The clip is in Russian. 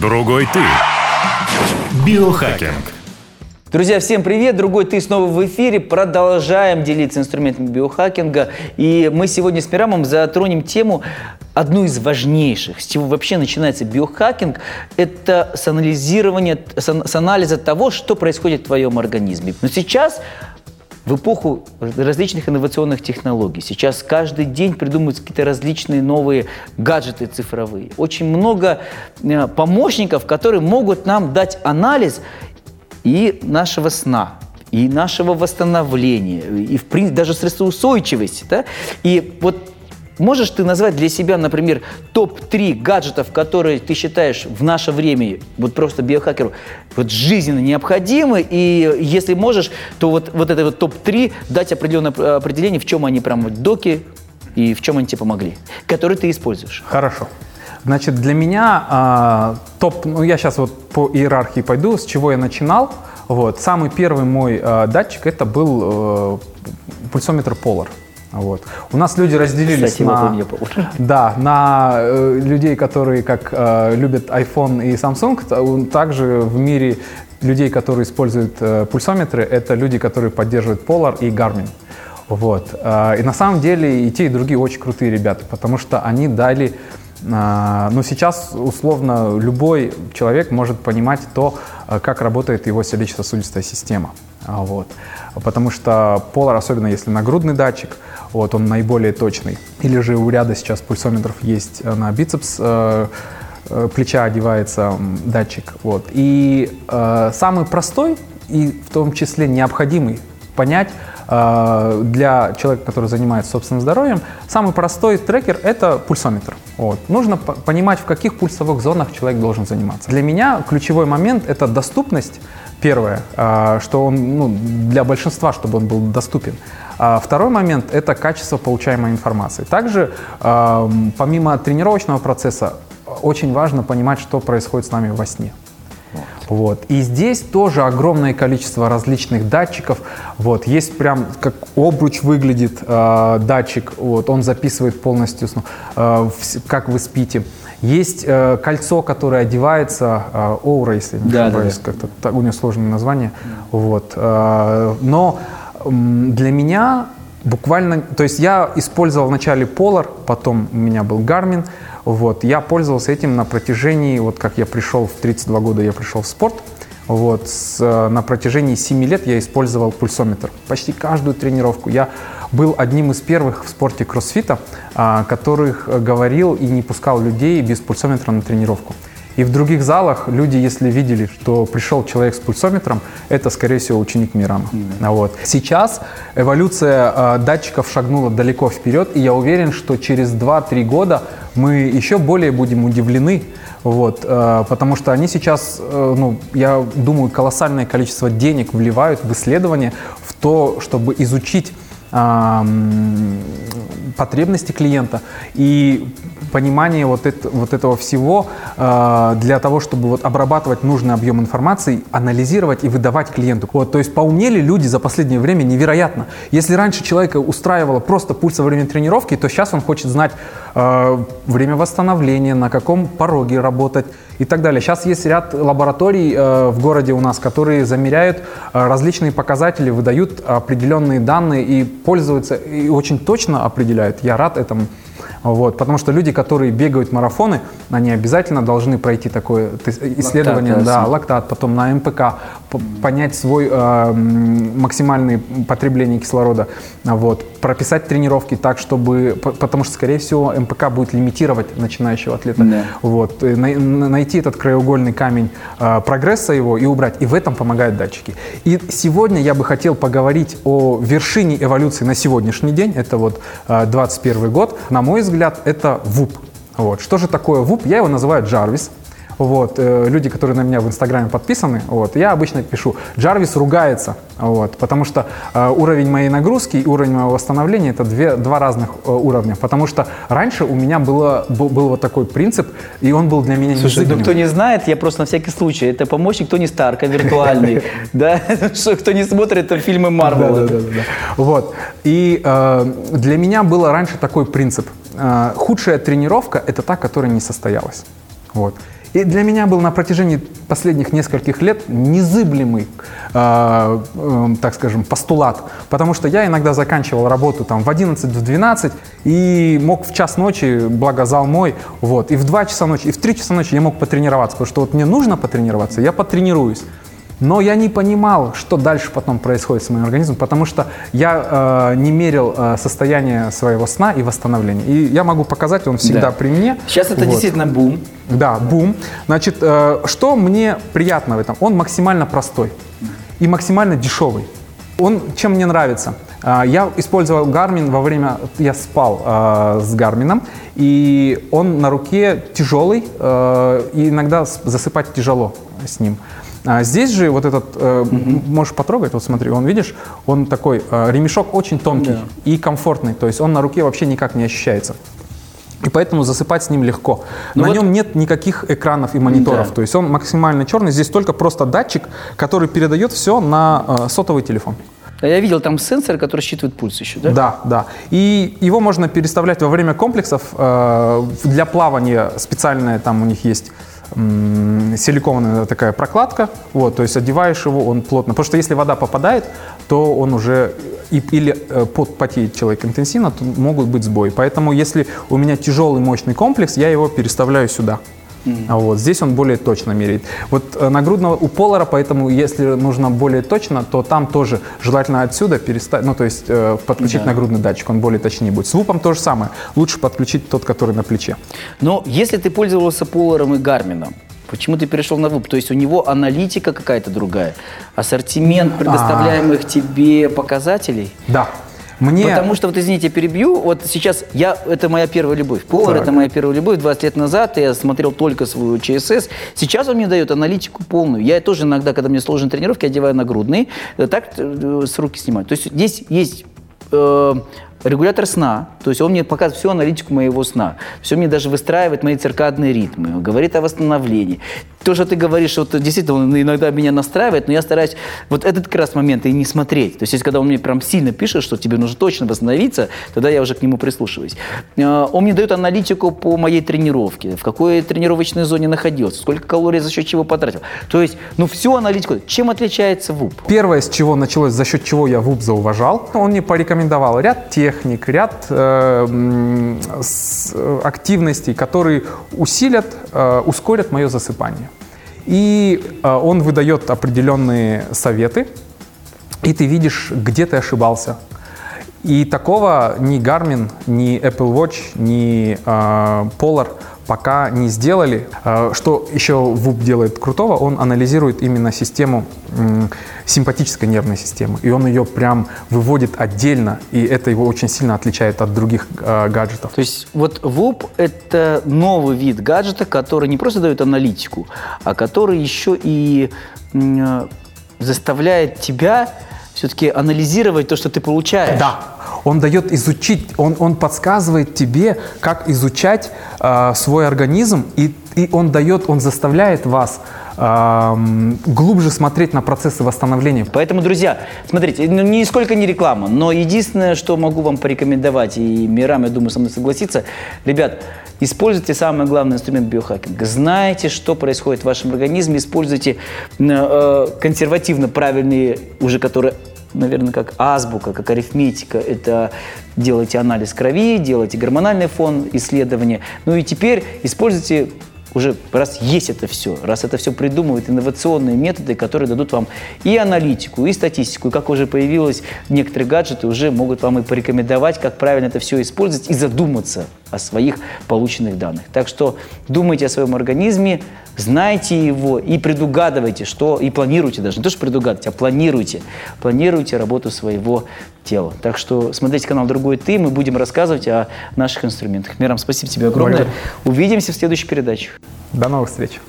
Другой ты. Биохакинг. Друзья, всем привет! Другой ты снова в эфире. Продолжаем делиться инструментами биохакинга. И мы сегодня с Мирамом затронем тему, одну из важнейших, с чего вообще начинается биохакинг, это с, анализирования, с анализа того, что происходит в твоем организме. Но сейчас в эпоху различных инновационных технологий. Сейчас каждый день придумываются какие-то различные новые гаджеты цифровые. Очень много э, помощников, которые могут нам дать анализ и нашего сна, и нашего восстановления, и в принципе даже стрессоустойчивости. Да? И вот Можешь ты назвать для себя, например, топ-3 гаджетов, которые ты считаешь в наше время, вот просто биохакеру, вот жизненно необходимы, и если можешь, то вот, вот это вот топ-3 дать определенное определение, в чем они прям доки и в чем они тебе помогли, которые ты используешь. Хорошо. Значит, для меня э, топ, ну я сейчас вот по иерархии пойду, с чего я начинал. Вот, самый первый мой э, датчик это был э, пульсометр Polar. Вот. У нас люди разделились Кстати, на, да, на э, людей, которые как э, любят iPhone и Samsung. Также в мире людей, которые используют э, пульсометры, это люди, которые поддерживают Polar и Garmin. Вот. Э, и на самом деле и те, и другие очень крутые ребята, потому что они дали а, но сейчас условно любой человек может понимать то, а, как работает его сердечно-сосудистая система. Вот. Потому что Polar, особенно если нагрудный датчик, вот, он наиболее точный. Или же у ряда сейчас пульсометров есть на бицепс э, э, плеча одевается датчик. Вот. И э, самый простой и в том числе необходимый понять э, для человека, который занимается собственным здоровьем, самый простой трекер – это пульсометр. Вот. Нужно понимать, в каких пульсовых зонах человек должен заниматься. Для меня ключевой момент – это доступность, первое, э, что он ну, для большинства, чтобы он был доступен. А второй момент – это качество получаемой информации. Также, э, помимо тренировочного процесса, очень важно понимать, что происходит с нами во сне. Вот. И здесь тоже огромное количество различных датчиков. Вот. Есть прям как обруч выглядит э, датчик, вот. он записывает полностью, э, как вы спите. Есть э, кольцо, которое одевается, э, Оура, если не да, ошибаюсь, да, да. как-то у него сложное название. Вот. Э, но для меня буквально, то есть я использовал вначале Polar, потом у меня был Garmin, вот. Я пользовался этим на протяжении, вот как я пришел в 32 года, я пришел в спорт, вот, с, на протяжении 7 лет я использовал пульсометр. Почти каждую тренировку. Я был одним из первых в спорте кроссфита, а, которых говорил и не пускал людей без пульсометра на тренировку. И в других залах люди, если видели, что пришел человек с пульсометром, это, скорее всего, ученик Мирама. Mm-hmm. Вот. Сейчас эволюция э, датчиков шагнула далеко вперед, и я уверен, что через 2-3 года мы еще более будем удивлены, вот, э, потому что они сейчас, э, ну, я думаю, колоссальное количество денег вливают в исследования, в то, чтобы изучить потребности клиента и понимание вот, это, вот этого всего э, для того, чтобы вот обрабатывать нужный объем информации, анализировать и выдавать клиенту. Вот, то есть поумнели люди за последнее время невероятно. Если раньше человека устраивало просто пульс во время тренировки, то сейчас он хочет знать э, время восстановления, на каком пороге работать и так далее. Сейчас есть ряд лабораторий э, в городе у нас, которые замеряют э, различные показатели, выдают определенные данные и пользуются, и очень точно определяют. Я рад этому. Вот, потому что люди, которые бегают марафоны, они обязательно должны пройти такое исследование, лактат, да, лактат, потом на МПК, понять свой э, максимальное потребление кислорода, вот, прописать тренировки так, чтобы, потому что, скорее всего, МПК будет лимитировать начинающего атлета, да. вот, найти этот краеугольный камень э, прогресса его и убрать, и в этом помогают датчики. И сегодня я бы хотел поговорить о вершине эволюции на сегодняшний день, это вот э, 21 год, на мой взгляд, это ВУП. Вот. Что же такое ВУП? Я его называю Джарвис. Вот, э, люди, которые на меня в Инстаграме подписаны, вот, я обычно пишу, Джарвис ругается, вот, потому что э, уровень моей нагрузки и уровень моего восстановления это две, два разных э, уровня, потому что раньше у меня было, был, был вот такой принцип, и он был для меня Слушай, ну кто не знает, я просто на всякий случай, это помощник Тони Старка виртуальный, да, кто не смотрит фильмы Марвел. Вот, и для меня был раньше такой принцип, худшая тренировка – это та, которая не состоялась. Вот. И для меня был на протяжении последних нескольких лет незыблемый, э, э, так скажем, постулат. Потому что я иногда заканчивал работу там в 11, в 12 и мог в час ночи, благо зал мой, вот, и в 2 часа ночи, и в 3 часа ночи я мог потренироваться, потому что вот мне нужно потренироваться, я потренируюсь. Но я не понимал, что дальше потом происходит с моим организмом, потому что я э, не мерил э, состояние своего сна и восстановления. И я могу показать, он всегда Да. при мне. Сейчас это Вот. действительно бум. Да, бум. Значит, э, что мне приятно в этом? Он максимально простой и максимально дешевый. Он чем мне нравится? А, Я использовал Garmin во время, я спал э, с Гармином, и он на руке тяжелый, э, и иногда засыпать тяжело с ним. А здесь же вот этот, э, можешь потрогать, вот смотри, он, видишь, он такой, э, ремешок очень тонкий Да. и комфортный, то есть он на руке вообще никак не ощущается. И поэтому засыпать с ним легко. Ну на вот- нем нет никаких экранов и мониторов. Да. То есть он максимально черный. Здесь только просто датчик, который передает все на э, сотовый телефон. А Я видел там сенсор, который считывает пульс еще, да? Да, да. И его можно переставлять во время комплексов. э, для плавания специальная там у них есть силиконовая такая прокладка. Вот, то есть одеваешь его, он плотно. Потому что если вода попадает, то он уже и- или э, пот- потеет человек интенсивно, то могут быть сбои. Поэтому если у меня тяжелый мощный комплекс, я его переставляю сюда. А Вот здесь он более точно меряет. Вот э, нагрудного у Полара, поэтому если нужно более точно, то там тоже желательно отсюда переставить, ну то есть э, подключить Да. нагрудный датчик, он более точнее будет. С ВУПом то же самое. Лучше подключить тот, который на плече. Но если ты пользовался Поларом и Гармином, почему ты перешел на ВУП? То есть у него аналитика какая-то другая, ассортимент предоставляемых тебе показателей? Да. Мне Потому что, вот извините, перебью, вот сейчас я, это моя первая любовь. Полар Так. это моя первая любовь. 20 лет назад я смотрел только свою ЧСС. Сейчас он мне дает аналитику полную. Я тоже иногда, когда мне сложные тренировки, одеваю нагрудные, э, так э, с руки снимаю. То есть здесь есть э, регулятор сна, то есть он мне показывает всю аналитику моего сна, все мне даже выстраивает мои циркадные ритмы, говорит о восстановлении. То, что ты говоришь, вот действительно он иногда меня настраивает, но я стараюсь вот этот как раз момент и не смотреть. То есть если когда он мне прям сильно пишет, что тебе нужно точно восстановиться, тогда я уже к нему прислушиваюсь. Э, Он мне дает аналитику по моей тренировке, в какой тренировочной зоне находился, сколько калорий за счет чего потратил. То есть, ну всю аналитику. Чем отличается ВУП? Первое, с чего началось, за счет чего я ВУП зауважал, он мне порекомендовал ряд техник, ряд э, с- э, активностей, которые усилят, э, ускорят мое засыпание. И э, он выдает определенные советы, и ты видишь, где ты ошибался. И такого ни Garmin, ни Apple Watch, ни э, Polar пока не сделали. Э, что еще ВУП делает крутого, он анализирует именно систему симпатической нервной системы. И он ее прям выводит отдельно, и это его очень сильно отличает от других э, гаджетов. То есть вот ВУП – это новый вид гаджета, который не просто дает аналитику, а который еще и м, заставляет тебя все-таки анализировать то, что ты получаешь. Да, он дает изучить, он, он подсказывает тебе, как изучать э, свой организм, и, и он дает, он заставляет вас эм, глубже смотреть на процессы восстановления. Поэтому, друзья, смотрите, ну, нисколько не реклама, но единственное, что могу вам порекомендовать, и Мирам, я думаю, со мной согласится, ребят, используйте самый главный инструмент биохакинга. Знайте, что происходит в вашем организме, используйте э, консервативно правильные, уже которые наверное, как азбука, как арифметика. Это делайте анализ крови, делайте гормональный фон исследования. Ну и теперь используйте уже раз есть это все, раз это все придумывают инновационные методы, которые дадут вам и аналитику, и статистику, и как уже появилось некоторые гаджеты, уже могут вам и порекомендовать, как правильно это все использовать и задуматься о своих полученных данных. Так что думайте о своем организме, знайте его и предугадывайте, что и планируйте даже, не то, что предугадывайте, а планируйте, планируйте работу своего тела. Так что смотрите канал «Другой ты», мы будем рассказывать о наших инструментах. Мирам, спасибо тебе огромное. Благодарю. Увидимся в следующей передаче. До новых встреч!